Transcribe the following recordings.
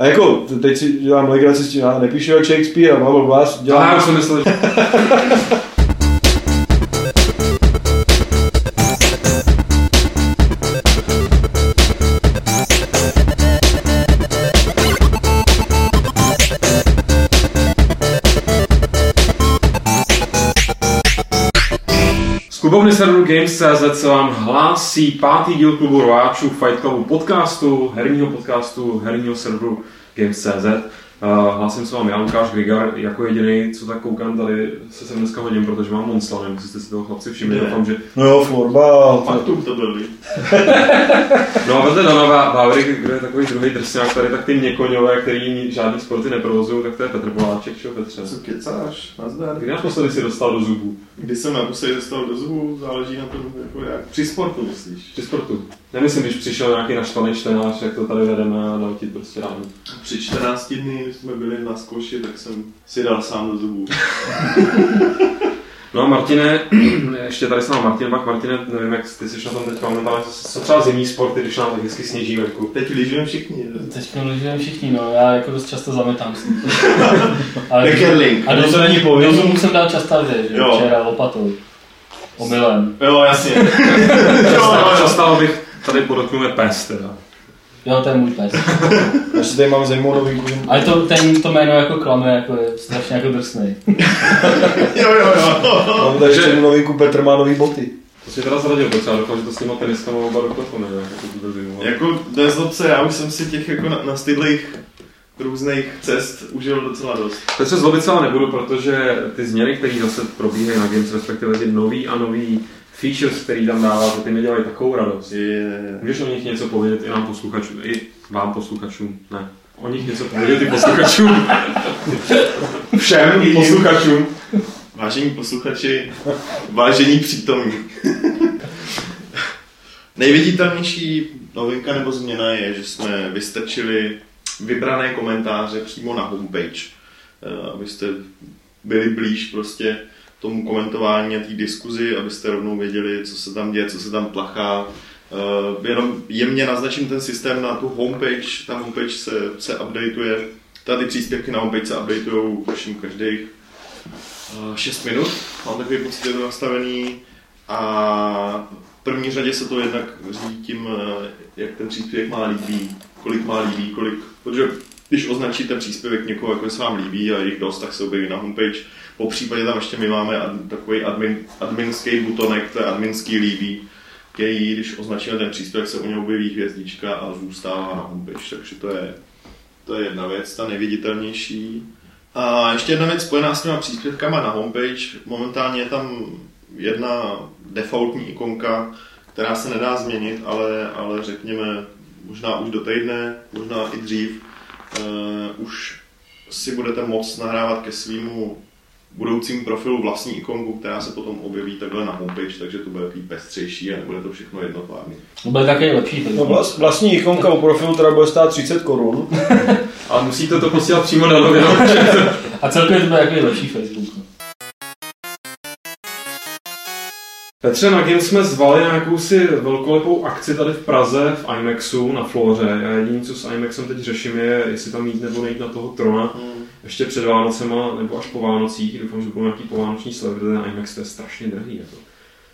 A jako, teď si dělám legraci s tím, já nepíšu jak Shakespeare a bla, bla, bla, dělám... Já už jsem myslel, že... serveru Games.cz se vám hlásí pátý díl klubu rojáčů Fight Clubu podcastu, herního podcastu, herního serveru Games.cz. Hlásím se vám já, Lukáš Grigar, jako jediný, co tak koukám, tady se sem dneska hodím, protože mám Monsla, nevím, jestli jste si toho chlapci všimli, Ne. doufám, že... No jo, florbal. Faktum to byl? No a vedle Dana Bauery, kdo je takový druhý drsňák tady, tak ty Někoňové, který žádný sporty neprovozují, tak to je Petr Poláček, čo Petře? Co kecáš? Nazdar. Kdy naposledy si dostal do zubů? Kdy jsem naposledy dostal do zubu, záleží na tom, jako jak. Při sportu, myslíš? Při sportu. Nemyslím, když přišel nějaký naštvaný čtenář, jak to tady vedeme a dal ti prostě ráno. Při 14 dny jsme byli na zkouši, tak jsem si dal sám do zubů. No a Martine, ještě tady se Martin, pak Martine, nevím, jak ty jsi na tom teď momentálně, co třeba zimní sporty, když nám tak hezky sněží venku. Teď lyžujeme všichni. ne? Teď lyžujeme všichni, no, já jako dost často zametám. Ale Deckerling. A do to není do povinný. zubu jsem dal často že Jo. včera lopatou. Omylem. Jo, jasně. jo, jo, jo. Častal bych tady podotknul je pes teda. Jo, to je můj pes. Já si tady mám zajímavou novinku. Ale to, ten, to jméno jako klame, jako je strašně jako drsný. jo, jo, jo. Mám tady ještě novinku, Petr má nový boty. To si teda zradil, protože já doufám, že to s těma teniskama oba do kotu ne, jako Jako nezlob se, já už jsem si těch jako na, na stydlých různých cest užil docela dost. Teď se zlobit celá nebudu, protože ty změny, které zase probíhají na Games, respektive ty nový a nový features, který tam dáváte, ty mi dělají takovou radost. Je, je. Můžeš o nich něco povědět i nám posluchačům, i vám posluchačům, ne. O nich něco povědět i posluchačům. Všem posluchačům. Vážení posluchači, vážení přítomní. Nejviditelnější novinka nebo změna je, že jsme vystrčili vybrané komentáře přímo na homepage, eh, abyste byli blíž prostě tomu komentování a té diskuzi, abyste rovnou věděli, co se tam děje, co se tam tlachá. Eh, Jenom jemně naznačím ten systém na tu homepage, ta homepage se, se updateuje, tady příspěvky na homepage se updateují všem každých 6 minut, mám takový pocit, je to nastavený. A v první řadě se to jednak řídí tím, eh, jak ten příspěvek má líbí, kolik má líbí, kolik, protože když označíte příspěvek někoho, jako se vám líbí a jich dost, tak se objeví na homepage. Po případě tam ještě my máme ad, takový admin, adminský butonek, to je adminský líbí, který, když označíme ten příspěvek, se u něho objeví hvězdička a zůstává na homepage, takže to je, to je jedna věc, ta nejviditelnější. A ještě jedna věc spojená s těma příspěvkama na homepage. Momentálně je tam jedna defaultní ikonka, která se nedá změnit, ale, ale řekněme možná už do týdne, možná i dřív, uh, už si budete moct nahrávat ke svýmu budoucímu profilu vlastní ikonku, která se potom objeví takhle na homepage, takže to bude takový pestřejší a nebude to všechno jednotvárný. To bude taky lepší. No, vlast, vlastní ikonka u profilu teda bude stát 30 korun. Ale musíte to posílat přímo na novinu. A celkově to bude takový lepší Facebook. Petře, na Games jsme zvali na jakousi velkolepou akci tady v Praze, v IMAXu, na Floře. Já jediné, co s IMAXem teď řeším, je, jestli tam jít nebo nejít na toho trona. Ještě před Vánocema, nebo až po Vánocích, doufám, že budou nějaký povánoční slevy, protože na IMAX to je strašně drahý. Jako.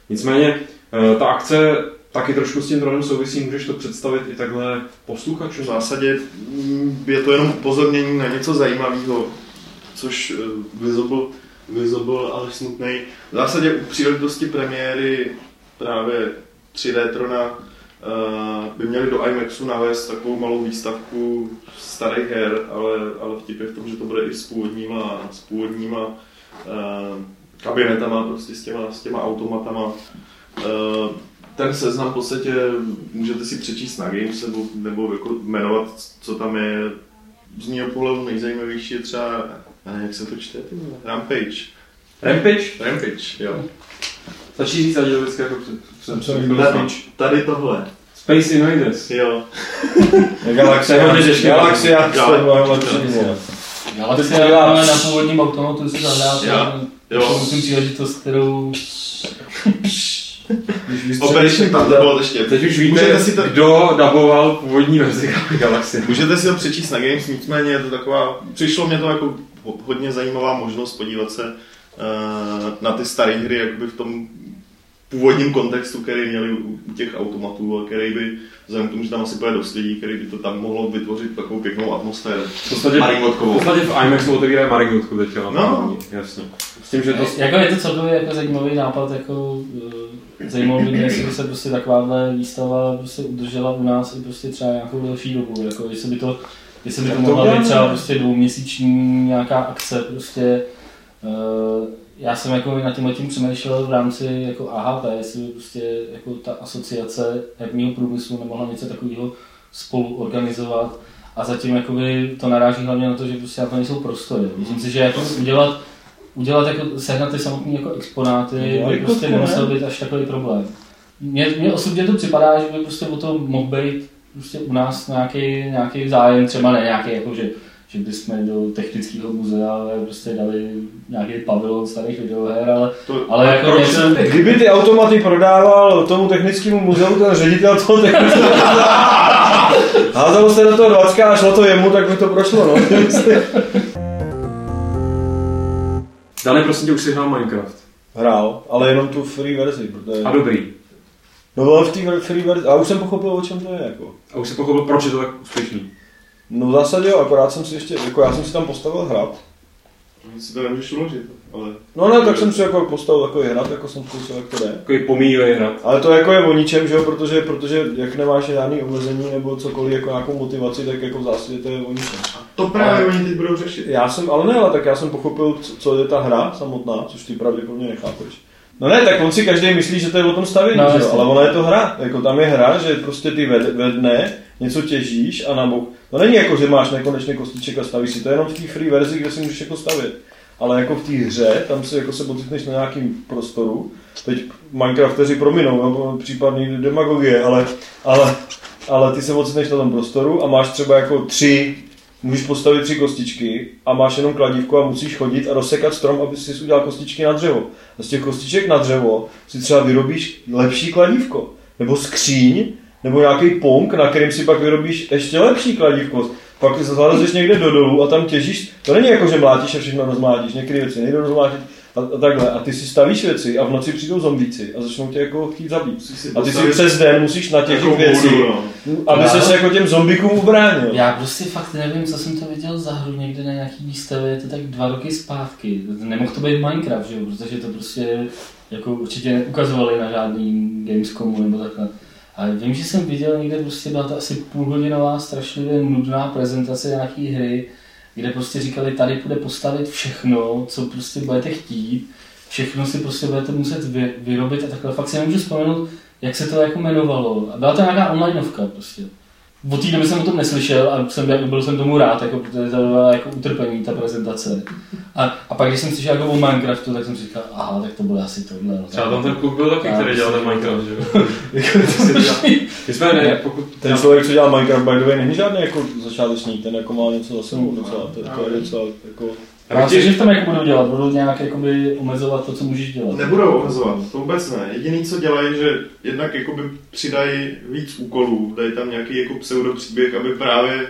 Nicméně, eh, ta akce taky trošku s tím tronem souvisí, můžeš to představit i takhle posluchačům? V zásadě mm, je to jenom upozornění na něco zajímavého, což eh, Visible, Visible ale smutný. V zásadě u příležitosti premiéry právě 3D Trona eh, by měli do IMAXu navést takovou malou výstavku starých her, ale, ale vtip je v tom, že to bude i s původníma, s původníma eh, kabinetama, prostě s těma, s těma automatama. Eh, ten seznam v podstatě můžete si přečíst na Games nebo, nebo jako jmenovat, co tam je. Z mého pohledu nejzajímavější je třeba, a jak se to čte, ty vole? Rampage. Rampage? Rampage, jo. Stačí říct ani vždycky jako před, před Tady, tady tohle, Space Invaders. jo. Galaxia. Galaxia, vole. Galaxia ale na původním automatu si zahrát. Jo. Musím příležitost, kterou... Operation Thunderbolt ještě. Teď už Můžete víte, si to, kdo daboval původní verzi Galaxy. můžete si to přečíst na Games, nicméně je to taková, přišlo mě to jako hodně zajímavá možnost podívat se uh, na ty staré hry jakoby v tom původním kontextu, který měli u u těch automatů a který by, vzhledem k tomu, že tam asi bude dost lidí, který by to tam mohlo vytvořit takovou pěknou atmosféru. V podstatě, v podstatě v IMAXu otevírají Maringotku na No. první, Jasně. S tím, že to... Jako je to celkově jako zajímavý nápad, jako eh, zajímalo by mě, jestli by se prostě takováhle výstava prostě udržela u nás i prostě třeba nějakou delší dobu, jako jestli by to, jestli by to mohla být třeba prostě dvouměsíční nějaká akce prostě, eh, já jsem jako nad tím tím přemýšlel v rámci jako AHP, jestli by prostě jako ta asociace herního průmyslu nemohla něco takového spolu organizovat a zatím jakoby to naráží hlavně na to, že prostě na to nejsou prostory. Myslím si, že jako udělat udělat jako, sehnat ty samotné jako exponáty, No, by jako prostě nemusel ne. být až takový problém. Mně, mně osobně to připadá, že by prostě o to mohl být prostě u nás nějaký, nějaký zájem, třeba ne nějaký, jako že, že bychom do technického muzea ale prostě dali nějaký pavilon starých videoher, ale, To, ale jako proč něco, Kdyby ty automaty prodával tomu technickému muzeu ten ředitel toho technického muzea, házalo se do toho 20 a šlo to jemu, tak by to prošlo, no. Dane, prosím tě, už si hrál Minecraft. Hrál, ale jenom tu free verzi, protože... A dobrý. No ale v té free verzi, a už jsem pochopil, o čem to je, jako. A už si pochopil, proč je to tak úspěšný. No v zásadě jo, akorát jsem si ještě, jako já jsem si tam postavil hrát. si to nemůžeš uložit, ale... No ne, tak jsem si jako postavil takový hrad, jako jsem zkoušel, jak to jde. Takový pomíjivý hrad. Ale to jako je o ničem, že jo, protože, protože jak nemáš žádný omezení nebo cokoliv jako nějakou motivaci, tak jako v zásadě to je o ničem. To právě oni teď budou řešit. Já jsem, ale ne, ale tak já jsem pochopil, co- co je ta hra samotná, což ty pravděpodobně nechápeš. No ne, tak on si každý myslí, že to je o tom stavění, No, že ale ona je to hra. Jako tam je hra, že prostě ty ve, ve dne něco těžíš a na bok. To není jako, že máš nekonečně kostiček a stavíš si, to je jenom v té free verzi, kde si můžeš jako stavět. Ale jako v té hře, tam si jako se ocitneš na nějakým prostoru. Teď Minecrafteři prominou, nebo případný demagogie, ale, ale, ale ty se ocitneš na tom prostoru a máš třeba jako tři můžeš postavit tři kostičky a máš jenom kladívko a musíš chodit a rozsekat strom, aby si udělal kostičky na dřevo. A z těch kostiček na dřevo si třeba vyrobíš lepší kladívko, nebo skříň, nebo nějaký punk, na kterým si pak vyrobíš ještě lepší kladívko. Pak zalezeš někde do dolů a tam těžíš. To není jako, že mlátíš a všechno rozmlátíš. Některé věci nejde rozmlátit a, a, takhle. A ty si stavíš věci a v noci přijdou zombíci a začnou tě jako chtít zabít. A ty si přes den musíš natěžit Jako věci, no. aby se jako těm zombikům ubránil. Já prostě fakt nevím, co jsem to viděl za hru někde na nějaký výstavě, je to tak dva roky zpátky. Nemohl to být Minecraft, že jo, protože to prostě jako určitě neukazovali na žádný Gamescomu nebo takhle. Ale vím, že jsem viděl někde prostě byla to asi půlhodinová strašlivě nudná prezentace nějaký hry, kde prostě říkali, tady bude postavit všechno, co prostě budete chtít, všechno si prostě budete muset vy, vyrobit a takhle. Fakt si nemůžu vzpomenout, jak se to jako jmenovalo. Byla to nějaká onlineovka prostě. Od té doby jsem o tom neslyšel a jsem, jako- byl jsem tomu rád, jako, protože to bylo jako utrpení, ta prezentace. A, a pak, když jsem slyšel jako o Minecraftu, tak jsem si říkal, aha, tak to bude asi tohle. No, Třeba tam ten kluk byl taky, který dělal ten Minecraft, že jo? My jsme ne, pokud... Ten člověk, co dělá Minecraft, by the way, není žádný jako začátečník, ten jako má něco za sebou docela, to, to je docela jako... Já myslím, že v tom jako budou dělat, budou nějak jakoby omezovat to, co můžeš dělat. Nebudou omezovat, to vůbec ne. Jediný, co dělají, že jednak jakoby přidají víc úkolů, dají tam nějaký jako pseudopříběh, aby právě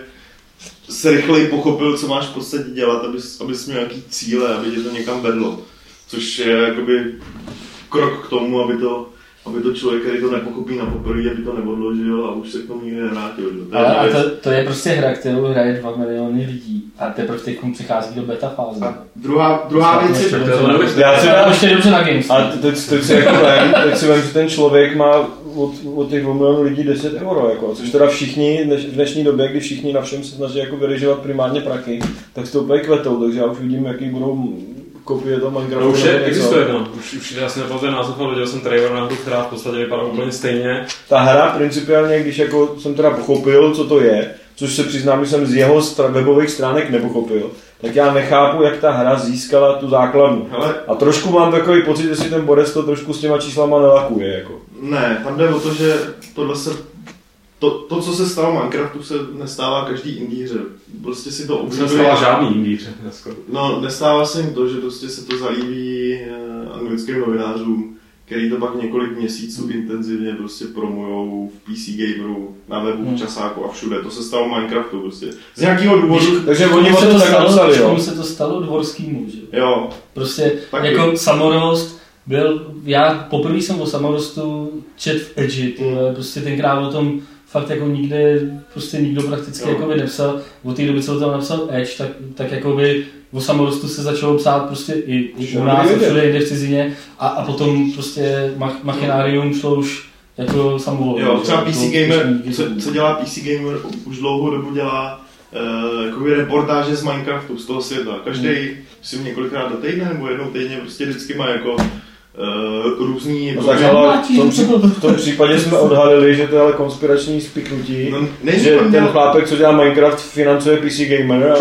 se rychleji pochopil, co máš v podstatě dělat, abys, abys měl nějaký cíle, aby tě to někam vedlo. Což je jakoby krok k tomu, aby to, aby to člověk, který to nepochopí na poprvé, aby to neodložil a už se k tomu nikdy nevrátil. že? To je Ale jedna a věc. to, to, je prostě hra, kterou hraje 2 miliony lidí a teprve teď přichází do beta fáze. A druhá, druhá věc je, Ještě to je dobře- neuvěřitelné. Já si dám, ještě dobře na Games. a teď, teď si jako vem, teď si vem, že ten člověk má od, od těch 2 milionů lidí 10 euro, jako, což teda všichni dneš, v dnešní době, kdy všichni na všem se snaží jako vyrežovat primárně praky, tak to úplně kvetou, takže já už vidím, jaký budou kopie toho Minecraftu. No už je, existuje jedno. Už, už já si nepamatuji název, ale viděl jsem trailer na hru, která v podstatě vypadá úplně stejně. Ta hra principiálně, když jako jsem teda pochopil, co to je, což se přiznám, že jsem z jeho stra- webových stránek nepochopil, tak já nechápu, jak ta hra získala tu základnu. hele, A trošku mám takový pocit, že si ten Boris to trošku s těma číslama nelakuje. Jako. Ne, tam jde o to, že tohle se, to, to, co se stalo v Minecraftu, se nestává každý indie hře. Prostě si to Už nestává žádný indie hře dneska. No, nestává se jim to, že prostě se to zalíbí eh, anglickým novinářům, který to pak několik měsíců intenzivně prostě promujou v PC Gameru, na webu, v Hmm. časáku a všude. To se stalo v Minecraftu prostě. Z nějakého důvodu, Takže oni se to tak stalo, napsali, komu jo. se to stalo dvorskýmu, že? jo, Prostě Tak jako samorost byl, já poprvé jsem o samorostu čet v Edge, vole, prostě tenkrát o tom fakt jako nikde, prostě nikdo prakticky jako by nepsal, od té doby, co o tom napsal Edge, tak, tak jako by o samorostu se začalo psát prostě i, i u nás, všude jinde v cizině a, a potom prostě mach, machinárium šlo už jako samovolně. jo, třeba Jako PC Gamer, díky co, tomu. co dělá PC Gamer už dlouhou dobu dělá uh, jakoby reportáže z Minecraftu, z toho světa. Každý, myslím několikrát do týdne nebo jednou týdně prostě vždycky má jako uh, různý... No, tak ale v tom, v tom případě jsme odhalili, že to je ale konspirační spiknutí. No, že to ten měl- chlápek, co dělá Minecraft, financuje PC Gamer a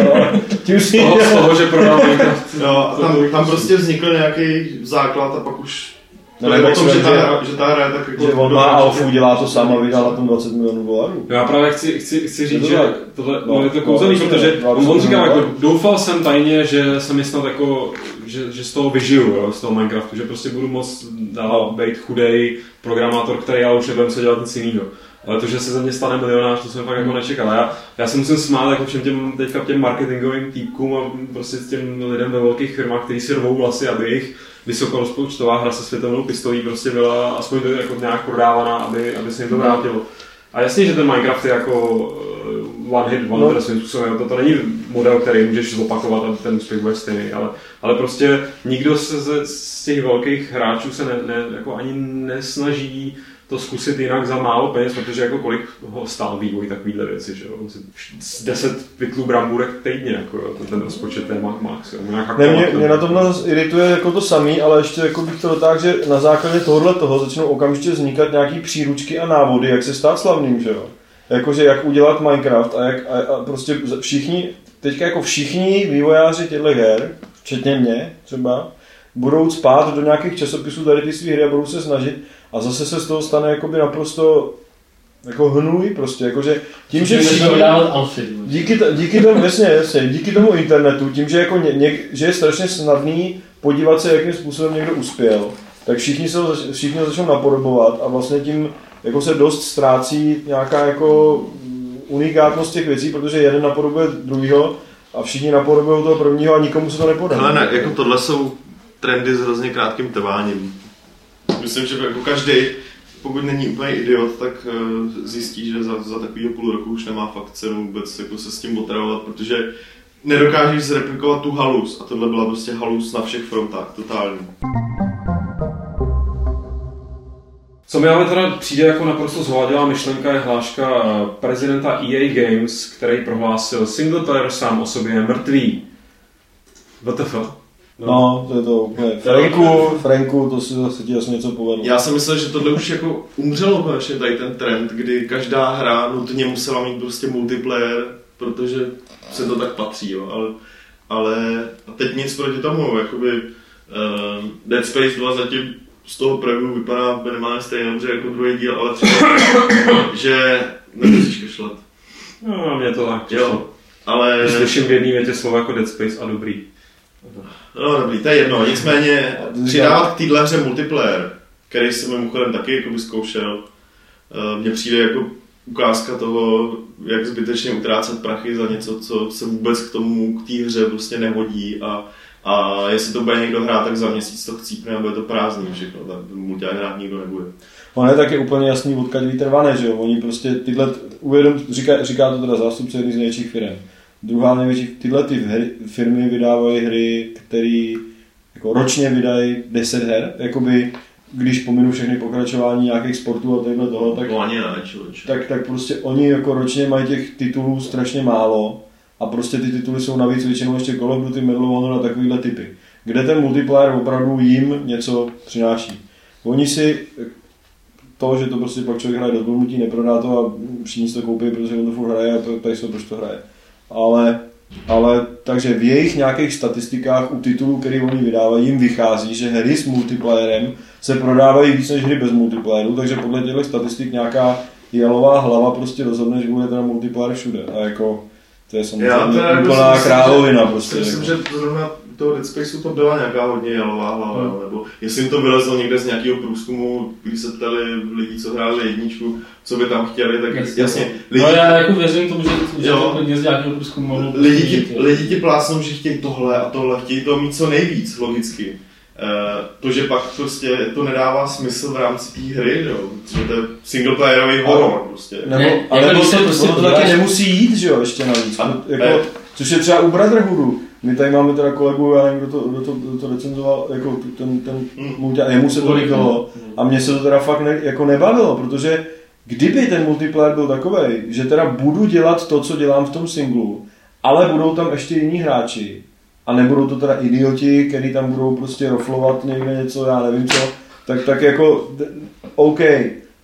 tím si... Z toho, z toho, že prodal Minecraft. A tam, tam prostě vznikl nějaký základ a pak už No, to nebo je o tom, že že- ta, hra, že ta hra je tak jako... Že on má alfu, dělá to sám a vydá na tom 20 milionů dolarů. Já právě chci, chci, chci říct, to že tak? tohle, No, no, je to no, kouzelný, no, protože no, on, on říká, no, jako, no. doufal jsem tajně, že se mi snad jako, že, že z toho vyžiju, jo, z toho Minecraftu, že prostě budu moc dál být chudej programátor, který ale už nebudem se dělat nic jiného. Ale to, že se ze mě stane milionář, to jsem fakt jako nečekal. Já, já se musím smát jako všem těm, teďka těm marketingovým týpkům a prostě těm lidem ve velkých firmách, kteří si rvou vlasy, aby jejich vysokorozpočtová hra se světelnou pistolí prostě byla aspoň jako nějak prodávaná, aby, aby se jim to vrátilo. A jasně, že ten Minecraft je jako one hit wonder No. svým způsobem. To, to není model, který můžeš zopakovat a ten úspěch bude stejný, ale, ale prostě nikdo se z, z těch velkých hráčů se ne, ne, jako ani nesnaží to zkusit jinak za málo peněz, protože jako kolik ho stál vývoj takovýhle věci, že jo? On si z 10 pytlů brambůrek týdně, jako jo, ten, rozpočet je ma- max, jo? Nějak Ne, mě, mě na tomhle irituje jako to samý, ale ještě jako bych to dotáhl, že na základě tohohle toho začnou okamžitě vznikat nějaký příručky a návody, jak se stát slavným, že jo? Jakože jak udělat Minecraft a, jak, a, a prostě všichni, teďka jako všichni vývojáři těchto her, včetně mě třeba, budou spát do nějakých časopisů tady ty své hry a budou se snažit a zase se z toho stane jakoby naprosto jako hnůj prostě, jakože tím, že Všichni. Díky, díky tomu, jasně, jasně, díky tomu internetu, tím, že, jako ně, ně, že je strašně snadný podívat se, jakým způsobem někdo uspěl, tak všichni se ho, všichni ho začnou napodobovat a vlastně tím jako se dost ztrácí nějaká jako unikátnost těch věcí, protože jeden napodobuje druhýho a všichni napodobují toho prvního a nikomu se to nepodá. Hele, ne, jako tohle jsou trendy s hrozně krátkým trváním. Myslím, že jako každý, pokud není úplně idiot, tak eh, zjistí, že za, za takovýho půl roku už nemá fakt cenu vůbec jako se s tím otravovat, protože nedokážeš zreplikovat tu halus a tohle byla prostě halus na všech frontách, totální. Co mi ale teda přijde jako naprosto zhladilá myšlenka je hláška prezidenta EA Games, který prohlásil single player sám o sobě je mrtvý. WTF? No, to je to úplně. Franku, Franku, to si zase ti asi něco povedlo. Já jsem myslel, že tohle už jako umřelo konečně tady ten trend, kdy každá hra nutně musela mít prostě multiplayer, protože se to tak patří, jo. Ale, ale a teď nic proti tomu, jakoby uh, Dead Space 2 zatím z toho preview vypadá minimálně stejně dobře jako druhý díl, ale třeba, že nemusíš kašlat. No, mě to tak Jo, přišlo. ale... Když slyším v jedné větě slovo jako Dead Space a dobrý. No dobrý, to je jedno, nicméně přidávat k téhle hře multiplayer, který jsem mimochodem taky jakoby zkoušel, eh, mně přijde jako ukázka toho, jak zbytečně utrácet prachy za něco, co se vůbec k tomu, k té hře prostě nehodí a, a jestli to bude někdo hrát, tak za měsíc to chcípne a bude to prázdný všechno, tak multiplayer hrát nikdo nebude. Ono je taky úplně jasný, odkud vytrvané, že jo? Oni prostě tyhle, uvědom, říká, říká to teda zástupce jedné z největších firm. Druhá největší, tyhle ty hry, firmy vydávají hry, které jako ročně vydají 10 her, jakoby když pominu všechny pokračování nějakých sportů a takhle toho, tak To ani ne, tak, tak prostě oni jako ročně mají těch titulů strašně málo a prostě ty tituly jsou navíc většinou ještě Call of Duty, Medal of Honor a takovýhle typy. Kde ten multiplayer opravdu jim něco přináší. Oni si to, že to prostě pak člověk hraje do zblbnutí, neprodá to a všichni to koupí, protože on to furt hraje a tady se to hraje. Ale, ale takže v jejich nějakých statistikách u titulů, který oni vydávají, jim vychází, že hry s multiplayerem se prodávají víc než hry bez multiplayeru, takže podle těchto statistik nějaká jalová hlava prostě rozhodne, že bude ten multiplayer všude. A jako to je Já samozřejmě teda jako úplná si myslím, královina že- prostě. si Myslím, jako. že zrovna toho Dead Spaceu to byla nějaká hodně jalová hlava, Hmm. no. nebo jestli jim to vylezlo někde z nějakého průzkumu, když se ptali lidí, co hráli jedničku, co by tam chtěli, tak Jasně. jasně, lidi, No já jako věřím tomu, že, že Jo. to klidně z nějakého průzkumu mohlo lidi, ti, lidi ti plásnou, že chtějí tohle a tohle, chtějí to mít co nejvíc, logicky. Eh, to, že pak prostě to nedává smysl v rámci té hry, jo, že to je singleplayerový horror prostě. Nebo, Ne, jako ale když to, se prostě to taky nemusí jít, že jo, ještě navíc. A- jako, ne. což je třeba u Brotherhoodu. My tady máme teda kolegu, já nevím, kdo to, kdo to, kdo to recenzoval, jako ten, ten multi, a jemu se to líbilo. no. A mně se to teda fakt ne, jako nebavilo, protože kdyby ten multiplayer byl takový, že teda budu dělat to, co dělám v tom singlu, ale budou tam ještě jiní hráči, a nebudou to teda idioti, kteří tam budou prostě roflovat někde něco, já nevím co, tak, tak jako OK,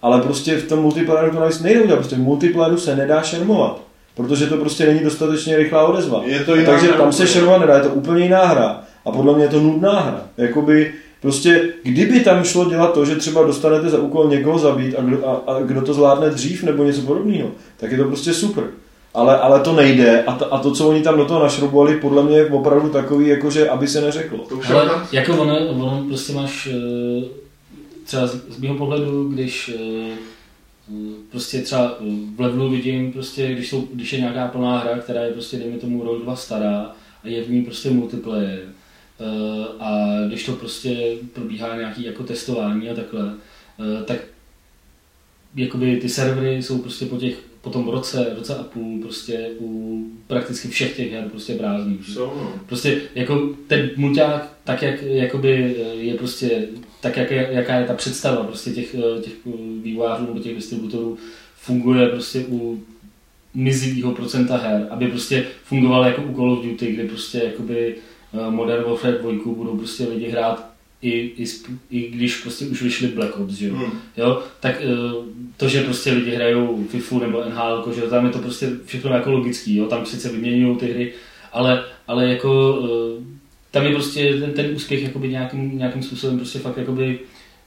ale prostě v tom multiplayeru to navíc nejde udělat, prostě v multiplayeru se nedá šermovat, protože to prostě není dostatečně rychlá odezva. Je to jiná takže hra tam se šermovat nedá, je to úplně jiná hra. A podle mě je to nudná hra. Jakoby, prostě, kdyby tam šlo dělat to, že třeba dostanete za úkol někoho zabít a kdo, a, a kdo to zvládne dřív nebo něco podobného, tak je to prostě super. Ale, ale to nejde a, to, a to, co oni tam do toho našrobovali, podle mě je opravdu takový, jakože aby se neřeklo. To už je Ale jako ono, ono prostě máš eh, třeba z, z mého pohledu, když eh, prostě třeba v levelu vidím prostě, když, jsou, když je nějaká plná hra, která je prostě, dejme tomu, rok, dva stará a je v ní prostě multiplayer eh, a když to prostě probíhá nějaký jako testování a takhle, eh, tak jakoby ty servery jsou prostě po těch po tom roce, roce a půl prostě u prakticky všech těch her prostě že? Jsou, no. Prostě jako ten mulťák, tak jak jakoby eh, je prostě, tak jak je, jaká je ta představa prostě těch, eh, těch eh, vývojářů nebo těch distributorů, funguje prostě u mizivého procenta her, aby prostě fungoval jako u Call of Duty, kde prostě jakoby Modern Warfare 2 budou prostě lidi hrát i, i, i když prostě už vyšli Black Ops, že jo? Hmm. Jo, tak eh, to, že prostě lidi hrajou FIFU nebo NHL, že jo, tam je to prostě všechno jako logický, jo, tam sice vyměňují ty hry, ale, ale jako eh, tam je prostě ten, ten úspěch jakoby nějakým, nějakým způsobem prostě fakt jakoby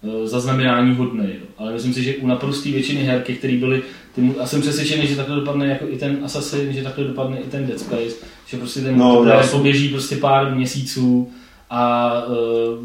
eh, zaznamenání hodný, jo. ale myslím si, že u naprosté většiny her, ke který byly, ty, a jsem přesvědčený, že takhle dopadne jako i ten Assassin, že takhle dopadne i ten Dead Space, že prostě ten No, já poběží prostě pár měsíců a uh,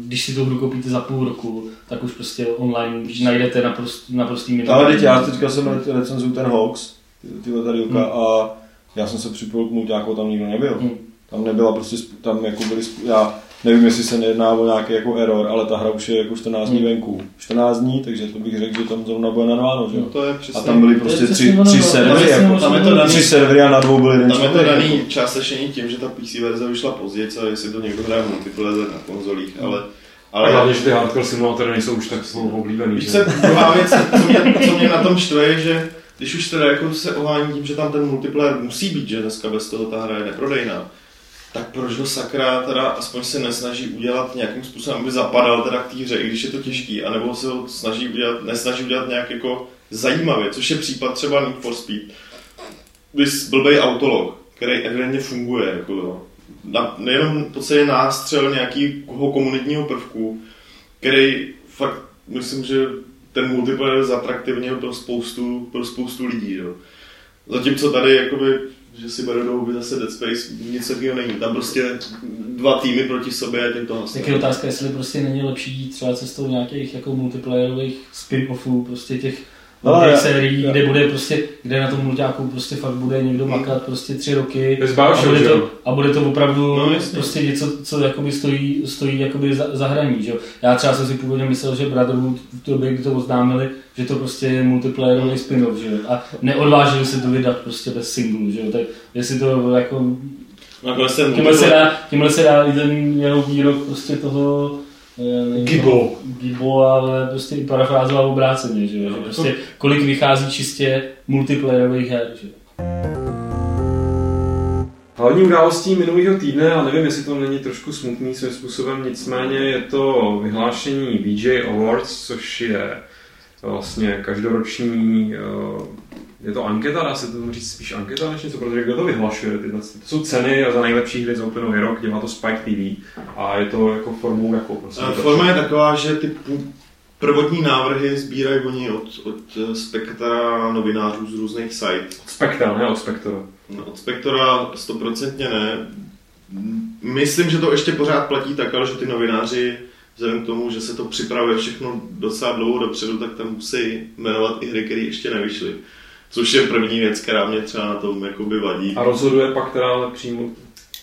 když si tu hru koupíte za půl roku, tak už prostě online najdete naprost, naprostý minimum. Ale teď já teďka jsem re- recenzuju ten Hawks, ty, ty letadílka Hmm. a já jsem se připojil k mulťáku, tam nikdo nebyl. Hmm. Tam nebyla prostě, tam jako byly, já nevím, jestli se nejedná o nějaký jako error, ale ta hra už je jako 14 dní Hmm. venku. 14 dní, takže to bych řekl, že tam zrovna bude narváno, že No, to je A přesně. tam byly prostě tři, tři servery, jako, tam je to daný- tři servery a na dvou byly jeden Tam je to daný jako. částečně tím, že ta PC verze vyšla později, a jestli to někdo hraje v multiplayer na konzolích, ale, Ale ale hlavně, že ty hardcore simulátory nejsou už tak oblíbený. Víš co, druhá věc, co mě, co mě na tom štve, je, že když už teda jako se ohání tím, že tam ten multiplayer musí být, že dneska bez toho ta hra je neprodejná, tak proč ho sakra teda aspoň se nesnaží udělat nějakým způsobem, aby zapadal teda k té hře, i když je to těžký, anebo se ho snaží udělat, nesnaží udělat nějak jako zajímavě, což je případ třeba Need for Speed. Vys blbej autolog, který evidentně funguje, jako na, nejenom v podstatě nástřel nějakého komunitního prvku, který fakt, myslím, že ten multiplayer zatraktivnil pro spoustu, pro spoustu lidí. Jo. Zatímco tady, jakoby, že si berou do huby zase Dead Space, nic takového není. Tam prostě dva týmy proti sobě a to Tak je otázka, jestli prostě není lepší jít třeba cestou nějakých jako multiplayerových spin-offů, prostě těch Ale velkých já- sérií, já- kde bude prostě, kde na tom mulťáku prostě fakt bude někdo makat prostě tři roky To je z a bude to, a bude to opravdu No, no, prostě něco, co jakoby stojí, stojí jakoby za, za hraní, že jo. Já třeba jsem si původně myslel, že Brotherhood v době, kdy to oznámili, že to prostě je multiplayerový spin-off, že jo. A neodvážili se to vydat prostě bez singlu, že jo. Tak jestli to jako Tímhle se dá, tímhle se dá i ten jeho výrok prostě toho Gibo. Gibo, ale prostě i parafrázovat obráceně, že, jo, že prostě kolik vychází čistě multiplayerových her, že. Hlavní událostí minulého týdne, a nevím, jestli to není trošku smutný svým způsobem, nicméně je to vyhlášení VJ Awards, což je vlastně každoroční, eh, je to anketa, dá se to říct spíš anketa než něco, protože kdo to vyhlašuje, tyhle, to jsou ceny za nejlepší hry za uplynulý rok, dělá to Spike TV a je to jako formou jako prostě. A Forma je taková, že ty prvotní návrhy sbírají oni od, od eh, spektra novinářů z různých site. Spektra, ne od Spektora. No, Od Spektora stoprocentně ne. myslím, že to ještě pořád platí tak, ale že ty novináři vzhledem k tomu, že se to připravuje všechno docela dlouho dopředu, tak tam musí jmenovat i hry, které ještě nevyšly. Což je první věc, která mě třeba na tom jakoby vadí. A rozhoduje pak teda ale přímo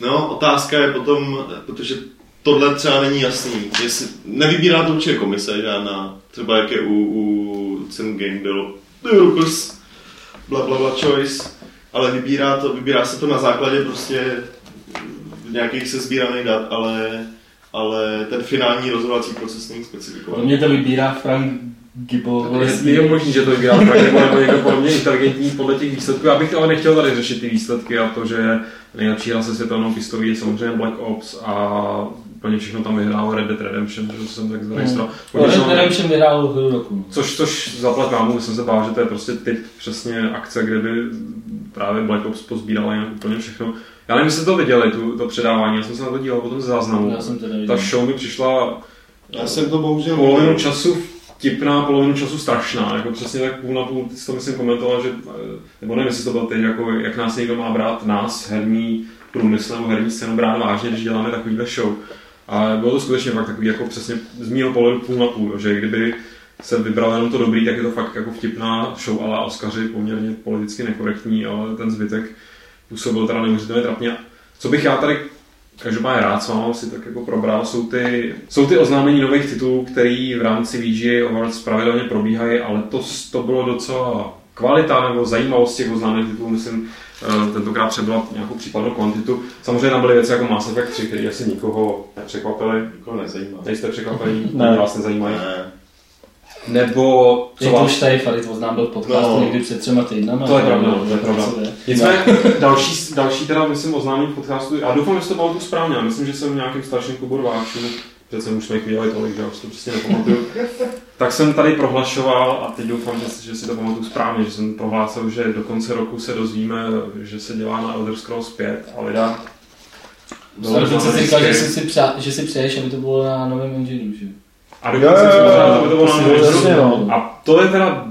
No, otázka je potom, protože tohle třeba není jasný. Jestli, nevybírá to určitě komise žádná, třeba jak je u, u cenu Game bylo developers, bla, bla, bla choice, ale vybírá, to, vybírá se to na základě prostě nějakých sezbíraných dat, ale, ale ten finální rozhodovací proces není Pro specifikovaný. mě to vybírá Frank Gibbo. Je, je možný, že to vyhrál Frank nebo, nebo někdo podobně inteligentní podle těch výsledků. Já bych ale nechtěl tady řešit ty výsledky a to, že nejlepší hra se světelnou pistolí je samozřejmě Black Ops a úplně všechno tam vyhrál Red Dead Redemption, že jsem tak zaregistroval. Red Potěšilo Dead mě- Redemption vyhrál hru roku. no. Což, což zaplať mámu, jsem se bál, že to je prostě typ přesně akce, kde by právě Black Ops pozbírala jinak úplně všechno. Já nevím, jestli to viděli, tu, to předávání, já jsem se na to díval potom ze záznamu. Já jsem to neviděl. Ta show mi přišla Já jsem to bohužel polovinu času vtipná, polovinu času strašná, jako přesně tak půl na půl, ty to myslím komentoval, že, eh, nebo nevím, jestli to byl teď, jako jak nás někdo má brát, nás, herní průmysl nebo herní scénu brát vážně, když děláme takovýhle show. A bylo to skutečně fakt takový, jako přesně z mýho pohledu půl na půl, že kdyby se vybral jenom to dobrý, tak je to fakt jako vtipná show, ale Oscaři poměrně politicky nekorektní, ale ten zbytek působil teda neuvěřitelně trapně. Co bych já tady každopádně rád vámi si tak jako probral, jsou ty, jsou ty oznámení nových titulů, které v rámci VGA Awards pravidelně probíhají, ale to, to bylo docela kvalita nebo zajímavost těch oznámených titulů, myslím, eh, tentokrát přebyla nějakou případnou kvantitu. Samozřejmě tam byly věci jako Mass Effect 3, které asi nikoho nepřekvapily. Nikoho nezajímá. Nejste překvapení, ne. vás nezajímají. Ne. Nebo co Jak to už tady Farid oznámil v podcastu No. někdy před třema týdnama. To je pravda, to je pravda. Nicméně další, další teda, myslím, oznámení v podcastu, já doufám, že to bylo tu správně, já myslím, že jsem v nějakém starším klubu rváčů, přece už jsme jich viděli tolik, že já už to prostě nepamatuju, tak jsem tady prohlašoval a teď doufám, že, že si to pamatuju správně, že jsem prohlásil, že do konce roku se dozvíme, že se dělá na Elder Scrolls 5 a ty jsi říkal, že si, si přá, že si přeješ, aby to bylo na novém engineu, že? A dokonce jo, jo, to bylo na jasně, no. A to je teda,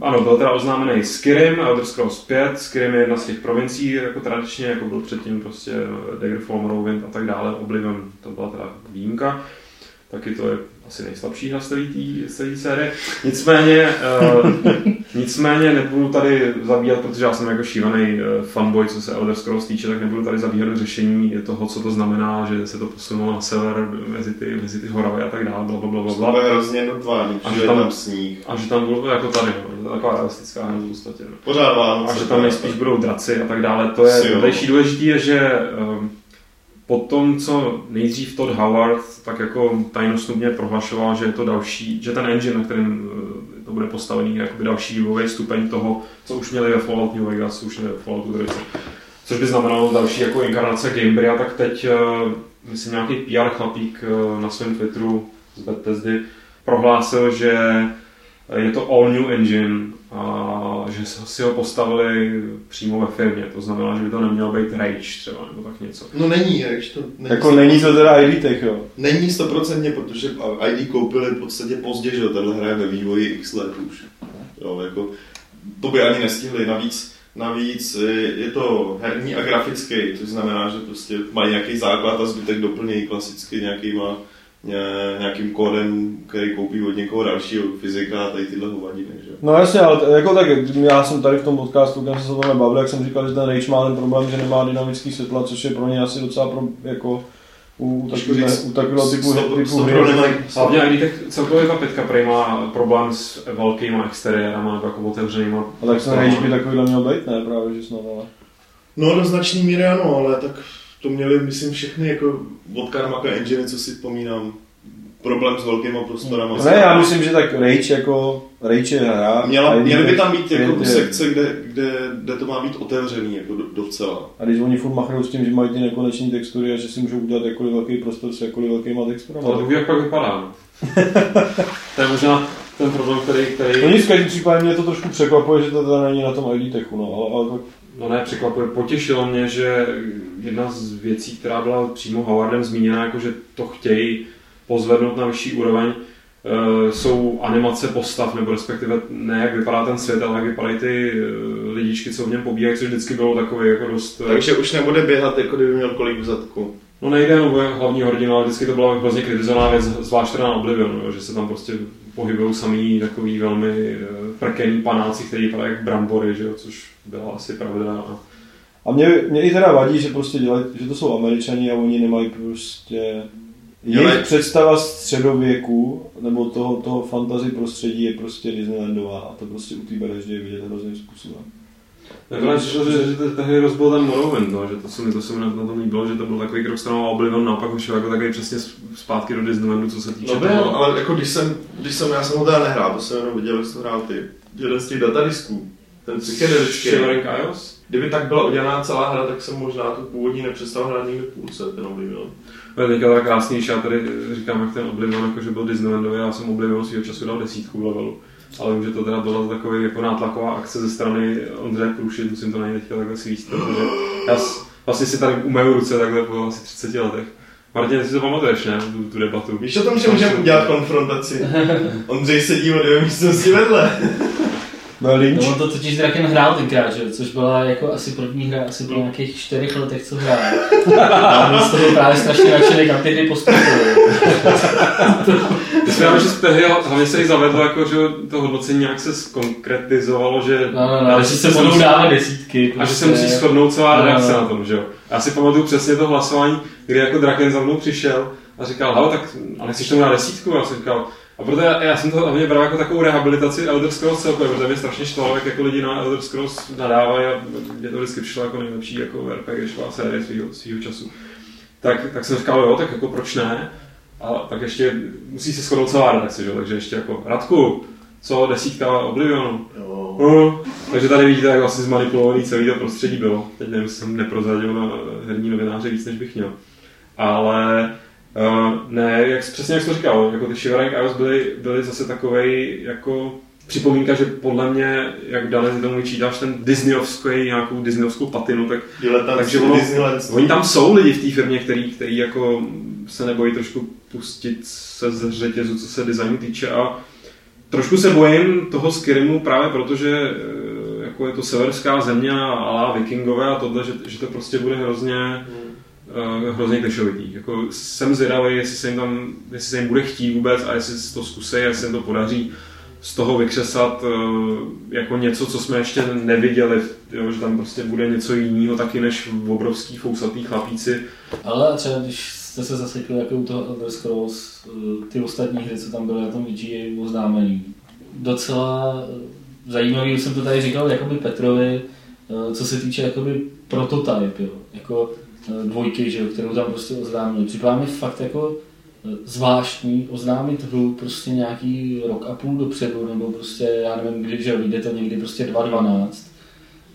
ano, byl teda oznámený Skyrim, Elder Scrolls 5, Skyrim je jedna z těch provincií, jako tradičně, jako byl předtím prostě Daggerfall, Morrowind a tak dále, Oblivion, to byla teda výjimka. Taky to je asi nejslabší hra z celé série. Nicméně, uh, nicméně nebudu tady zabíhat, protože já jsem jako šílený uh, fanboy, co se Elder Scrolls týče, tak nebudu tady zabíhat do řešení toho, co to znamená, že se to posunulo na sever mezi ty, mezi ty horavy a tak dále, bla, bla, bla, bla, To bude hrozně jednotvárný, A že je tam- tam sníh. A že tam bylo jako tady, no, je taková realistická hra v podstatě. No. Pořád. A že tam nejspíš budou draci a tak dále. To je vedlejší důležitý je, že um, po tom, co nejdřív Todd Howard tak jako tajnostnubně prohlašoval, že je to další, že ten engine, na kterém uh, to bude postavený, je jakoby další vývojový stupeň toho, co už měli ve Fallout New Vegas, co už měli ve Falloutu 3. Což by znamenalo další jako inkarnace Gamebrya, tak teď, uh, myslím, nějaký PR chlapík uh, na svém Twitteru z Bethesdy prohlásil, že je to all new engine a že si ho postavili přímo ve firmě. To znamená, že by to nemělo být Rage třeba nebo tak něco. No není, když to není, Jako není to teda ID Tech, jo. Není stoprocentně, protože ID koupili v podstatě pozdě, že jo, tahle hra je ve vývoji x let už. Jo, jako, to by ani nestihli, navíc, navíc eh, je to herní a grafický, což znamená, že prostě mají nějaký základ a zbytek doplnějí klasicky nějakýma, ně- nějakým kódem, který koupí od někoho dalšího, fyzika a tady tyhle hovadiny, že. No jasně, ale t- jako tak, já jsem tady v tom podcastu, kde jsem se o tom nebavil, jak jsem říkal, že ten Rage má ten problém, že nemá dynamický světla, což je pro ně asi docela pro, jako u, u takového, typu, typu hry. Hlavně i těch celkově ta pětka prej má problém s velkýma exteriérama nebo jako otevřenýma. A tak ten Rage by takovýhle měl být, ne? Právě, že snad, ale... No do značný míry ano, ale tak to měli, myslím, všechny jako od Karmaka Engine, co si vzpomínám, problém s velkýma prostorama. Ne, já myslím, že tak Rage jako, Rage je hra. Měla, měly by tam být jako sekce, kde, kde, kde, to má být otevřený jako do, docela. A když oni furt machrou s tím, že mají ty nekoneční textury a že si můžou udělat jakkoliv velký prostor s jakkoliv velkýma texturami. Ale to jak pak vypadá. no. to je možná ten problém, který, který No nic, v každém případě mě to trošku překvapuje, že to teda není na tom ID Techu, no, ale, ale tak No ne, překvapuje. Potěšilo mě, že jedna z věcí, která byla přímo Howardem zmíněna, jako že to chtějí pozvednout na vyšší úroveň, uh, jsou animace postav, nebo respektive ne jak vypadá ten svět, ale jak vypadají ty uh, lidičky, co v něm pobíhají, což vždycky bylo takové jako dost... Uh, Takže už nebude běhat, jako kdyby měl kolik v zadku. No nejde jenom o hlavní hrdinu, ale vždycky to byla hrozně kritizovaná věc, zvlášť na Oblivion, že se tam prostě pohybují samý takový velmi eh, prkený panáci, který vypadají jak brambory, že jo, což byla asi pravda. A... A mě, mě i teda vadí, že prostě dělají, že to jsou američani a oni nemají prostě... Jejich Dělej- představa středověku, nebo toho, toho fantasy prostředí je prostě Disneylandová a to prostě u té Bereždy je vidět hrozným způsobem. Takhle přišlo, že, že te- tehdy rozbil ten Morrowind, no, že to se mi, to se mi na, na tom líbilo, že to byl takový krok stranou a Oblivion naopak už jako takový přesně zpátky do Disneylandu, co se týče No byl, ale jako když jsem, když jsem, já jsem ho teda nehrál, to jsem jenom viděl, jak to hrál ty. Jeden z těch datadisků, ten psychedelický. Shivering Isles? Kdyby tak byla udělaná celá hra, tak jsem možná tu původní nepřestal hrát někdy v půlce, ten Oblivion. To je teďka tak krásnější, já tady říkám, jak ten Oblivion, jako že byl Disneylandový, já jsem Oblivion svýho času dal desítku v levelu. Ale vím, že to teda byla takový jako nátlaková akce ze strany Ondřeje Průši, musím to na něj teďka takhle svíst, protože já s- vlastně si tady umyju ruce takhle po asi 30 letech. Martin, ty si to pamatuješ, ne, tu, tu debatu? Víš o tom, že můžeme udělat konfrontaci? Ondřej sedí o dvě místnosti vedle. No Lynch, No on to totiž Draken hrál tenkrát, že? což byla jako asi první hra, asi po nějakých čtyřech letech, co hrál. A byl z toho právě strašně nadšený, kam ty hry postupují. My jsme já, že tehdy hlavně se i zavedlo, jako, že to hodnocení nějak se skonkretizovalo, že, No, no, no, že se budou dávat desítky. a že se prostě. musí shodnout celá No, no, redakce no. na tom, že jo. Já si pamatuju přesně to hlasování, kdy jako Draken za mnou přišel a říkal, tak a nechceš tomu dát desítku? A já jsem říkal, a proto já, já jsem to hlavně bral jako takovou rehabilitaci Elder Scrolls celkově, protože mě strašně štvalo, jak jako lidi na Elder Scrolls nadávají a mě to vždycky přišlo jako nejlepší jako RPGčková série svýho, svýho času. Tak, tak jsem říkal, jo, tak jako proč ne? A tak ještě musí se shodnout celá redakce, že? jo, takže ještě jako, Radku, co desítka Oblivionu? Jo. No, takže tady vidíte, jak vlastně zmanipulovaný celý to prostředí bylo. Teď nevím, jsem neprozradil na herní novináře víc, než bych měl. Ale uh, ne, jak, přesně jak jsi to říkal, jako ty Shivering Isles byly, byly zase takovej jako připomínka, že podle mě, jak Dane ty tomu vyčítáš ten Disneyovský, nějakou Disneyovskou patinu, tak Takže ono-. Oni tam jsou lidi v té firmě, který, který jako se nebojí trošku pustit se z řetězu, co se designu týče a trošku se bojím toho Skyrimu právě protože eh, jako je to severská země a vikingové a tohle, že, že to prostě bude hrozně uh, hrozně klišovitý. Jako jsem zvědavý, jestli se, jim tam, jestli se jim bude chtít vůbec a jestli to zkusí, jestli se jim to podaří z toho vykřesat uh, jako něco, co jsme ještě neviděli, jo, že tam prostě bude něco jiného taky než obrovský fousatý chlapíci. Ale třeba když jste se zasekli jako u toho Elder Scrolls, eh, ty ostatní hry, co tam byly na tom VGA oznámený, docela zajímavý, jsem to tady říkal jakoby Petrovi, co se týče jakoby prototype, jo, jako dvojky, že kterou tam prostě oznámili. Připadá mi fakt jako eh, zvláštní oznámit hru prostě nějaký rok a půl dopředu, nebo prostě, já nevím, kdy, že vyjde to někdy prostě 2012,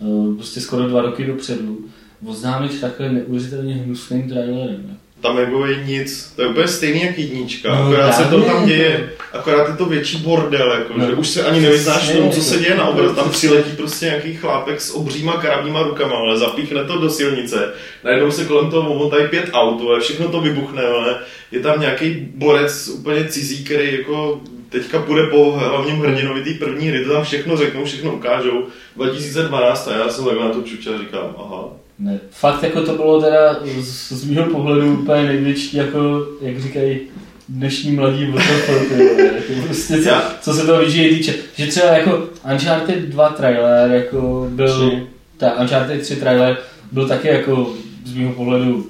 eh, prostě skoro dva roky dopředu, oznámit takhle neuvěřitelně hnusným trailerem. Tam nebylo nic, to je úplně stejný jak jednička, No, akorát se to tam děje, akorát je to větší bordel, jako, No. že už se ani nevyznáš v tom, co se děje na obraz, tam přiletí prostě nějaký chlápek s obříma karabíma rukama, ale zapíchne to do silnice, najednou se kolem toho omotají pět aut, ale všechno to vybuchne, ale je tam nějaký borec úplně cizí, který jako teďka půjde po hlavním hrdinovi té první hry, to tam všechno řeknou, všechno ukážou, 2012 a já jsem na to čučel a říkám, aha, Ne, fakt jako to bylo teda z, z mého pohledu úplně největší, jako, jak říkají dnešní mladí vole, jako prostě co, co se toho VGA týče. Že třeba jako Uncharted 2 trailer, jako byl, Tři. ta Uncharted 3 trailer byl taky jako z mého pohledu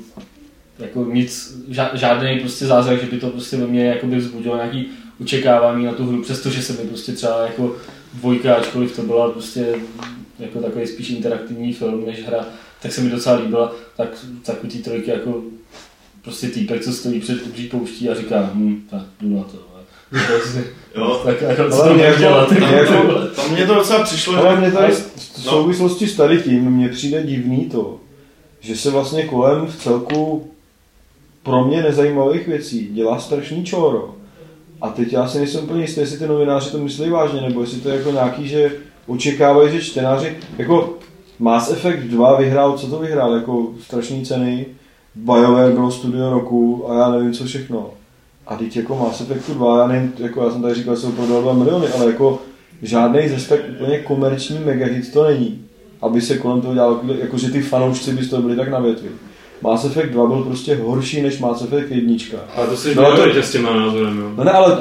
jako nic, žádný prostě zázrak, že by to prostě ve mně jakoby vzbudilo nějaký očekávání na tu hru, přestože se mi prostě třeba jako dvojka, ačkoliv to byla prostě jako takový spíš interaktivní film než hra, tak se mi docela líbila, tak, tak u té trojky jako prostě týpek, co stojí před obří pouští a říká, hm, tak jdu na to. jo. tak jako Ale to mě dělat, mě jako. Tam mě to docela přišlo, Ale mě tady v souvislosti s tady tím mně přijde divný to, že se vlastně kolem v celku pro mě nezajímavých věcí dělá strašný čoro. A teď já si nejsem úplně jistý, jestli ty novináři to myslí vážně, nebo jestli to je jako nějaký, že očekávají, že čtenáři, jako Mass Effect 2 vyhrál, co to vyhrál, jako strašné ceny, BioWare bylo studio roku a já nevím co všechno. A teď jako Mass Effectu 2, já nevím, jako já jsem tady říkal, že jsou prodal 2 miliony, ale jako žádný zase tak úplně komerční megahit to není. Aby se kolem toho dělalo, jako že ty fanoušci by z toho byli tak na větvi. Mass Effect 2 byl prostě horší než Mass Effect 1. Ale to jsi No, no, to- s těma názorem, jo. No ne, ale.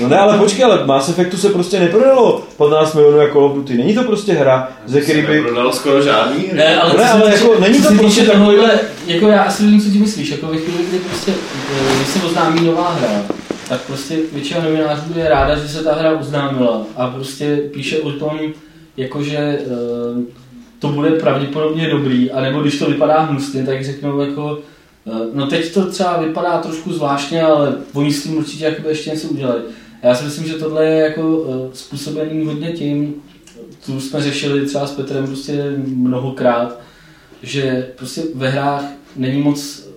No ne, ale počkej, ale Mass Effectu se prostě neprodalo 15 milionů jako Call of Duty. Není to prostě hra, ze který by... Prodalo skoro žádný hry. Ne, ale, Ne, co se ale jako není to prostě týče takový- tohohle, jako já asi vím, co ti myslíš, jako ve chvíli, kdy prostě, eh, když se oznámí nová hra, tak prostě většina novinářů je ráda, že se ta hra oznámila a prostě píše o tom, jakože eh, to bude pravděpodobně dobrý, anebo když to vypadá hnusně, tak řeknou jako, eh, no teď to třeba vypadá trošku zvláštně, ale oni s tím určitě jakoby ještě něco udělají. A já si myslím, že tohle je jako eh, způsobený hodně tím, co jsme řešili třeba s Petrem prostě mnohokrát, že prostě ve hrách není moc,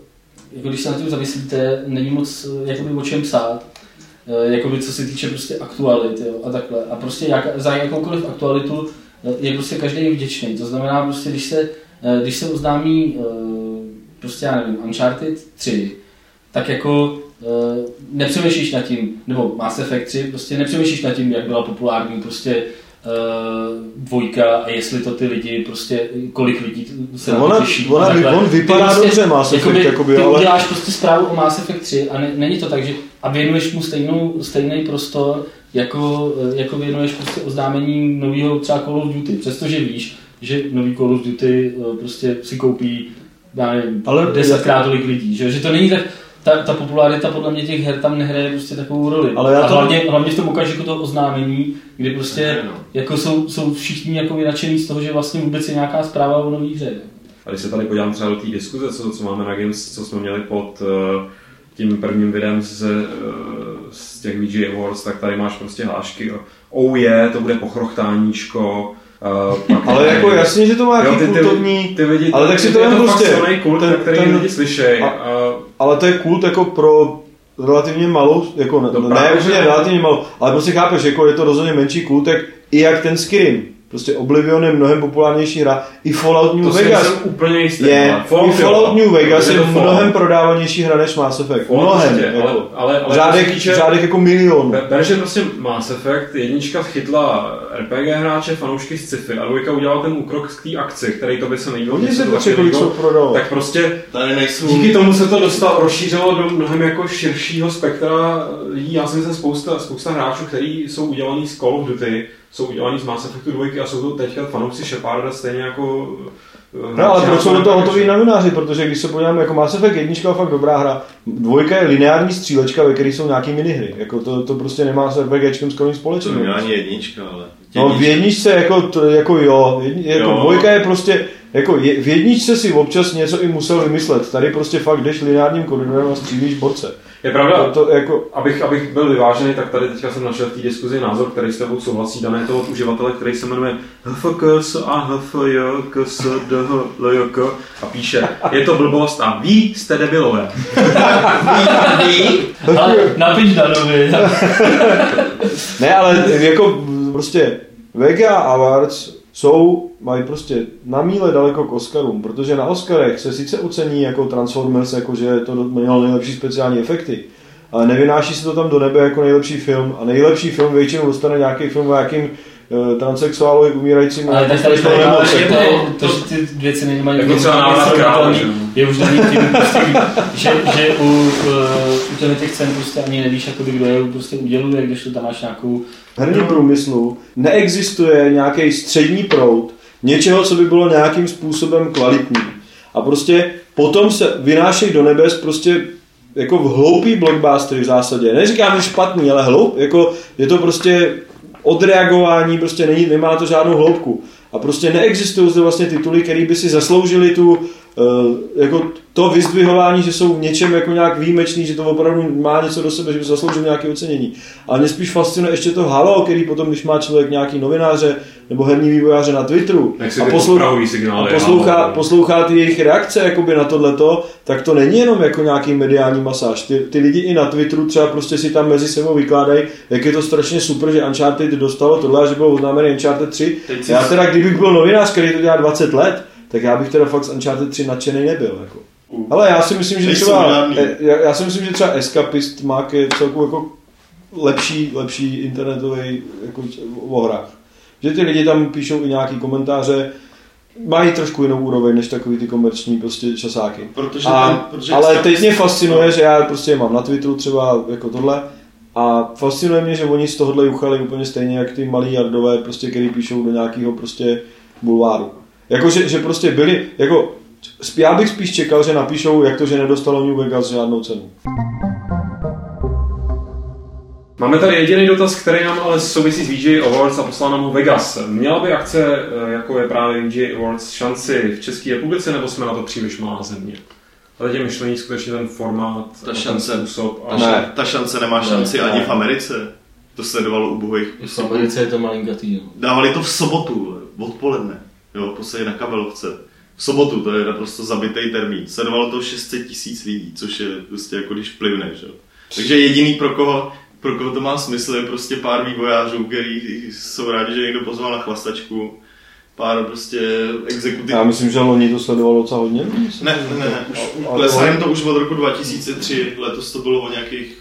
jako když se na tím zamyslíte, není moc eh, jakoby o čem psát, jakoby co se týče prostě aktualit jo, a takhle. A prostě jak, za jakoukoliv aktualitu je prostě každý vděčný. To znamená prostě, když se, eh, když se oznámí eh, prostě já nevím, Uncharted 3, tak jako eh, nepřemýšlíš nad tím, nebo Mass Effect 3, prostě nepřemýšlíš nad tím, jak byla populární prostě dvojka a jestli to ty lidi prostě, kolik lidí se na to Ona, těší. ona, takhle. on Ty vypadá prostě, dobře Mass Effect, jakoby, jakoby, ty ale... uděláš prostě zprávu o Mass Effect 3 a ne, není to tak, že a věnuješ mu stejnou, stejný prostor, jako, eh, jako věnuješ prostě oznámení nového třeba Call of Duty, přestože víš, že nový Call of Duty eh, prostě si koupí já nevím, Ale- desetkrát tolik lidí, že, že to není tak, ta, ta popularita podle mě těch her tam nehraje prostě takovou roli. Ale já a to- hlavně, hlavně v tom okamžiku toho oznámení, kdy prostě Ne, no. jako jsou, jsou všichni jako nadšení z toho, že vlastně vůbec je nějaká zpráva o nový hře. A když se tady podívám třeba do té diskuze, co, co máme na Games, co jsme měli pod uh, tím prvním videem z, uh, z těch VG Awards, tak tady máš prostě hlášky o oh je, to bude pochrochtáníčko. Uh, Ale jako jasně, že to má Jo, nějaký ty, ty, kultovní... ty lidi, ale tak si ty- to je jen to prostě- silný kult, ten- který ten- lidi slyšej. a- A, Ale to je kult jako pro relativně malou, jako ne, To ne úplně že- relativně malou, ale prostě chápeš, jako je to rozhodně menší kult, jak, i jak ten Skyrim. Prostě Oblivion je mnohem populárnější hra, i Fallout New to Vegas. nejsem úplně jistý. Je, ale i Fallout, Fallout. New Vegas je Fallout. mnohem prodávanější hra než Mass Effect. Fallout Mnohem, určitě, jako. ale, ale, ale v řádech jako milion. Be- Ber, že prostě Mass Effect, jednička chytla RPG hráče, fanoušky z sci-fi a dvojka udělala ten úkrok k té akci, který to by se nejdíl. Oni se to kolik jsou prodalo. tak prostě Tady nejsou... díky tomu se to dostalo, rozšířilo do mnohem jako širšího spektra lidí. Já si myslím, spousta, spousta hráčů, kteří jsou udělaný z Call of Duty, jsou udělaný z Mass Effectu 2 a jsou to teďka fanoušci Sheparda stejně jako eh, No ale proč jsou na do toho hotoví novináři, protože když se podíváme, jako Mass Effect jednička je fakt dobrá hra, dvojka je lineární střílečka, ve které jsou nějaké minihry, jako to, to prostě nemá s RPGčkem skoro nic To společného. není ani jednička, ale... No v jedničce jako, to, jako jo, jedni, jako Jo. dvojka je prostě, jako je, v jedničce si občas něco i musel vymyslet, tady prostě fakt jdeš lineárním koridorem a střílíš borce. Je pravda, To, to jako, Abych, abych byl vyvážený, tak tady teďka jsem našel v té diskuzi názor, který s tebou souhlasí. Dané je to od uživatele, který se jmenuje HFKS a HFJKSDHLJK a píše, je to blbost a ví, jste debilové. Ale napiš Danovi. ne, ale jako prostě Vega a Awards jsou, mají prostě na míle daleko k Oscarům, protože na Oscarech se sice ocení jako Transformers, jako že to mělo nejlepší speciální efekty, ale nevynáší se to tam do nebe jako nejlepší film a nejlepší film většinou dostane nějaký film o nějakým transsexuálovi umírajícím Ale tak tady to nemoci. to, je, to, že ty věci nemají Jako třeba nejsou návrat krále, srovnatelný, je už daný tím, prostě, že, že u, uh, u těch cen prostě ani nevíš, jako kdo je prostě uděluje, když to tam máš nějakou V herním průmyslu neexistuje nějaký střední proud něčeho, co by bylo nějakým způsobem kvalitní. A prostě potom se vynášejí do nebes prostě jako v hloupý blockbustery v zásadě. Neříkám, že špatný, ale hloup, jako je to prostě odreagování, prostě není, nemá to žádnou hloubku. A prostě neexistují zde vlastně tituly, které by si zasloužili tu, jako to vyzdvihování, že jsou v něčem jako nějak výjimečný, že to opravdu má něco do sebe, že by zasloužil nějaké ocenění. Ale mě spíš fascinuje ještě to halo, který potom, když má člověk nějaký novináře nebo herní vývojáře na Twitteru a, poslou- podpravují a signály. poslouchá, ano. poslouchá ty jejich reakce jakoby na tohleto, tak to není jenom jako nějaký mediální masáž. Ty, ty lidi i na Twitteru třeba prostě si tam mezi sebou vykládají, jak je to strašně super, že Uncharted dostalo tohle, a že bylo oznámený Uncharted 3. Teď si- Já teda, kdybych byl novinář, který to dělá 20 let, tak já bych teda fakt z Uncharted 3 nadšený nebyl. Jako. Ale já si myslím, že třeba, žádný. e, já, já si myslím, že třeba Escapist má je celku jako lepší, lepší internetový jako o hrách. Že ty lidi tam píšou i nějaký komentáře, mají trošku jinou úroveň než takový ty komerční prostě časáky. Protože A, ten, protože ale Escapist- teď mě fascinuje, že já prostě je mám na Twitteru třeba jako tohle a fascinuje mě, že oni z tohohle juchali úplně stejně jak ty malí jardové, prostě, který píšou do nějakého prostě bulváru. Jako, že, že prostě byli, jako, já bych spíš čekal, že napíšou, jak to, že nedostalo New Vegas žádnou cenu. Máme tady jediný dotaz, který nám ale souvisí s VJ Awards a poslal nám ho Vegas. Měla by akce, eh, jako je právě VJ Awards, šanci v České republice, nebo jsme na to příliš malá země? A teď je myšlení skutečně ten formát, Ta a šance. ten způsob. A Ta, Ne. ta šance nemá šanci Ne, ani ne. v Americe. To sledovalo ubohých. V Americe je to malinkatý. No. Dávali to v sobotu, odpoledne, jo, posledně na kabelovce. V sobotu, to je naprosto zabitý termín. Sledovalo to 600 tisíc lidí, což je prostě jako když plivne, že? jo. Takže jediný pro koho, pro koho to má smysl je prostě pár vývojářů, který jsou rádi, že někdo pozval na chlastačku, pár prostě exekutiv. Já myslím, že loni to sledovalo docela hodně. Ne, ne, ne, už, Ale- to už od roku 2003, letos to bylo o nějakých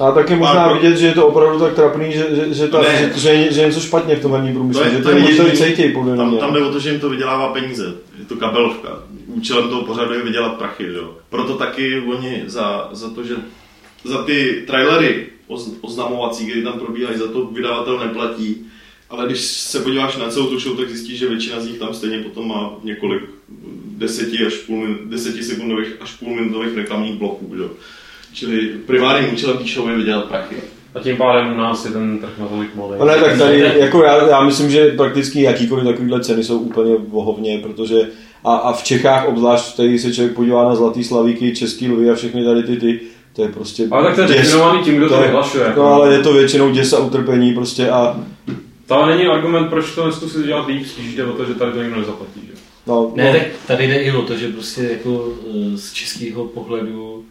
A tak je možná pro- vidět, že je to opravdu tak trapný, že, že, že, ta, Ne. že, že, je- že je něco špatně v tom herním průmyslu, To je- že to to je lidi jediný- cítějí podle Tam, mě. tam jde o to, že jim to vydělává peníze. Je to kabelovka. Účelem toho pořadu je vydělat prachy. Že? jo. Proto taky oni za, za to, že za ty trailery oz, oznamovací, které tam probíhají, za to vydavatel neplatí. Ale když se podíváš na celou tu show, tak zjistíš, že většina z nich tam stejně potom má několik deseti, až půl, min- deseti sekundových až půlminutových reklamních bloků. Že? jo. Čili primárním účelem té show je vydělat prachy. A tím pádem u nás je ten trh natolik malý. No ne, tak tady, jako já, já myslím, že prakticky jakýkoliv takovýhle ceny jsou úplně vohovně, protože a, a v Čechách obzvlášť, tady se člověk podívá na Zlatý Slavíky, Český lvy a všechny tady ty, ty to je prostě... Ale tak to je definovaný tím, kdo to je- vyhlašuje. jako. No ale je to většinou děs a utrpení prostě a To není argument, proč to neskusit dělat líp, spíš jde o to, že tady to nikdo nezaplatí. Že? no, Ne, no, tak tady jde i o to, že prostě jako eh, z českého pohledu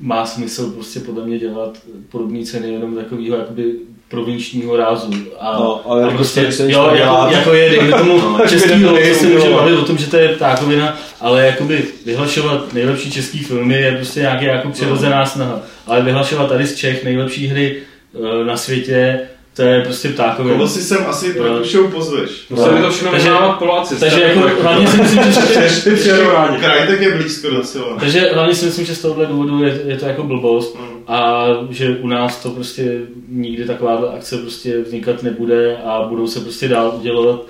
má smysl prostě podle mě dělat podobné ceny jenom takového jakoby provinčního rázu. A, No, ale a jako prostě, jo, jako, jako je, dejme tomu, No, no, český co se může bylo. bavit o tom, že to je ptákovina, ale jakoby vyhlašovat nejlepší český filmy je prostě nějaký jako přirozená snaha. Ale vyhlašovat tady z Čech nejlepší hry eh, na světě, to je prostě ptákovina. Koho si sem asi pro No. tu show pozveš? Museli No. to všechno Takže- vyhrávat Poláci. Takže jako hlavně si myslím, že rádi. Krajtek je blízko docela. Takže hlavně si myslím, že z tohohle důvodu je, je to jako blbost Mm. a že u nás to prostě nikdy taková akce prostě vznikat nebude a budou se prostě dál udělovat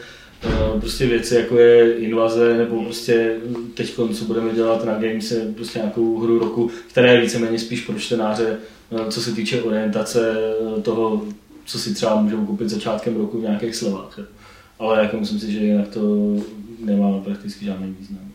eh, prostě věci jako je invaze nebo prostě teď, co budeme dělat na Games, prostě nějakou hru roku, která je víceméně spíš pro čtenáře, eh, co se týče orientace eh, toho, co si třeba můžou koupit začátkem roku v nějakých slevách. Ale jako myslím si, že jinak to nemá prakticky žádný význam.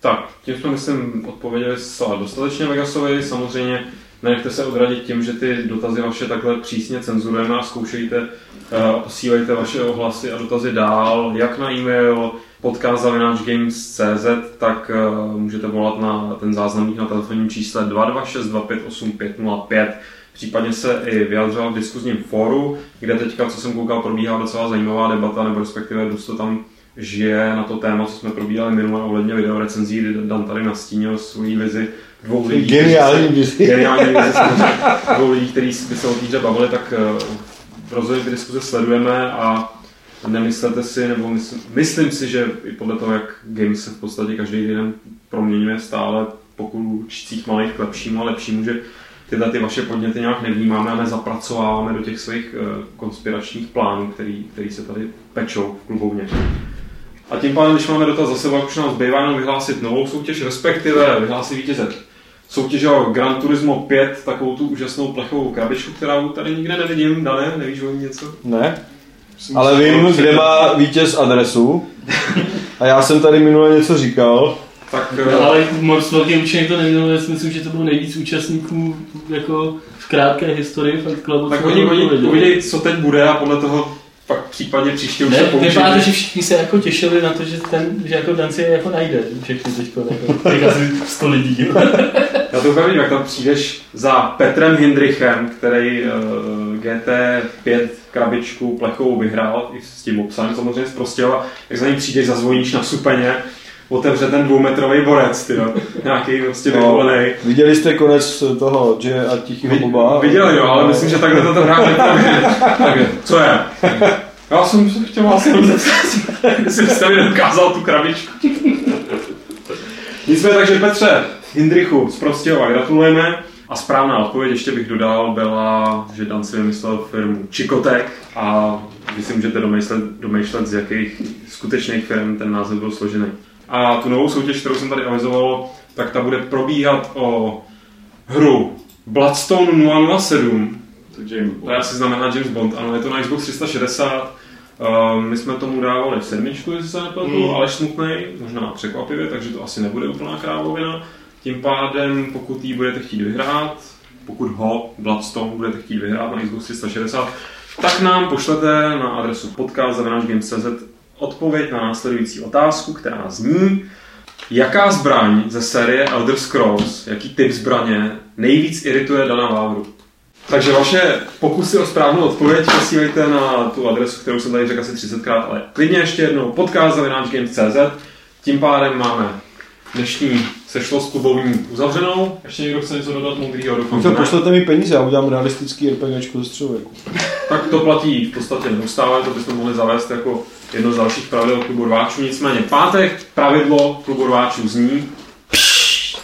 Tak, tím jsme, myslím, odpověděli zcela dostatečně Vegasovi. Samozřejmě nenechte se odradit tím, že ty dotazy vaše takhle přísně cenzurujeme a zkoušejte eh, a posílejte vaše ohlasy a dotazy dál, jak na e-mail podcast.games.cz, tak eh, můžete volat na ten záznamník na telefonním čísle 226258505. Případně se i vyjadřovat v diskuzním fóru, kde teďka, co jsem koukal, probíhá docela zajímavá debata, nebo respektive dost to tam žije na to téma, co jsme probírali minule ohledně videorecenzí, kdy Dan tady nastínil svoji vizi dvou lidí. geniální vizi. Geniální vizi. Dvou lidí, kteří by se o té hře bavili, tak eh, rozhodně ty diskuze sledujeme a nemyslete si, nebo mysl, myslím si, že i podle toho, jak games se v podstatě každý den proměňuje stále po klučcích malých k lepšímu a lepšímu, že tyhle ty vaše podněty nějak nevnímáme a nezapracováváme do těch svých eh, konspiračních plánů, který, který se tady pečou v klubovně. A tím pádem, když máme dotaz za sebou, už nám zbývá jenom vyhlásit novou soutěž, respektive vyhlásit vítěze soutěže o Gran Turismo 5, takovou tu úžasnou plechovou krabičku, kterou tady nikde nevidím. Dané, nevíš o ní něco? Ne, ale vím, kde má vítěz adresu. A já jsem tady minule něco říkal. Tak No, eh, ale moc velký účinek to nemělo, já si myslím, že to bylo nejvíc účastníků jako v krátké historii Fight Clubu. tak oni, oni uvidějí, co teď bude a podle toho pak případně příště už se Ne, použijí. vypadá to, že všichni se jako těšili na to, že ten, že jako Dan si je jako najde všechny teďko, jako, těch asi 100 lidí. Já to úplně jak tam přijdeš za Petrem Hindrichem, který uh, GT5 krabičku plechovou vyhrál, i s tím obsahem samozřejmě z Prostějova, jak za ním přijdeš, zazvoníš na supeně otevře ten dvoumetrový borec, ty nějaký prostě No. vyvolený. Viděli jste konec toho J a Tichýho Boba? Viděli, jo, ale myslím, že takhle to neproběhne. Takže, co je? Já jsem se chtěl vás jenom zeptat, jestli jste mi dokázal tu krabičku. Nicméně, takže Petře, Hindrichu z Prostějova gratulujeme. A správná odpověď, ještě bych dodal, byla, že Dan si vymyslel firmu Čikotek a vy si můžete domýšlet, domýšlet, z jakých skutečných firm ten název byl složený. A tu novou soutěž, kterou jsem tady avizoval, tak ta bude probíhat o hru Bloodstone 007, takže to asi znamená James Bond, ano, je to na Xbox 360. Uh, my jsme tomu dávali sedmičku, jestli se nepletu, Mm. ale smutnej, možná překvapivě, takže to asi nebude úplná krávovina. Tím pádem, pokud ji budete chtít vyhrát, pokud ho, Bloodstone, budete chtít vyhrát na Xbox 360, tak nám pošlete na adresu podcast.games.cz odpověď na následující otázku, která zní, jaká zbraň ze série Elder Scrolls, jaký typ zbraně nejvíc irituje Dana Vávru? Takže vaše pokusy o správnou odpověď posílejte na tu adresu, kterou jsem tady řekl asi 30krát, ale klidně ještě jednou podcast.games.cz Tím pádem máme dnešní sešlost klubovní uzavřenou. Ještě někdo chce něco dodat moudrýho? Doufám, To pošlete mi peníze, já udělám realistický RPGčko ze středověku. Tak to platí v podstatě neustále, to bychom mohli zavést jako jedno z dalších pravidel klubu rváčů. Nicméně pátek pravidlo klubu rváčů zní... Pšš.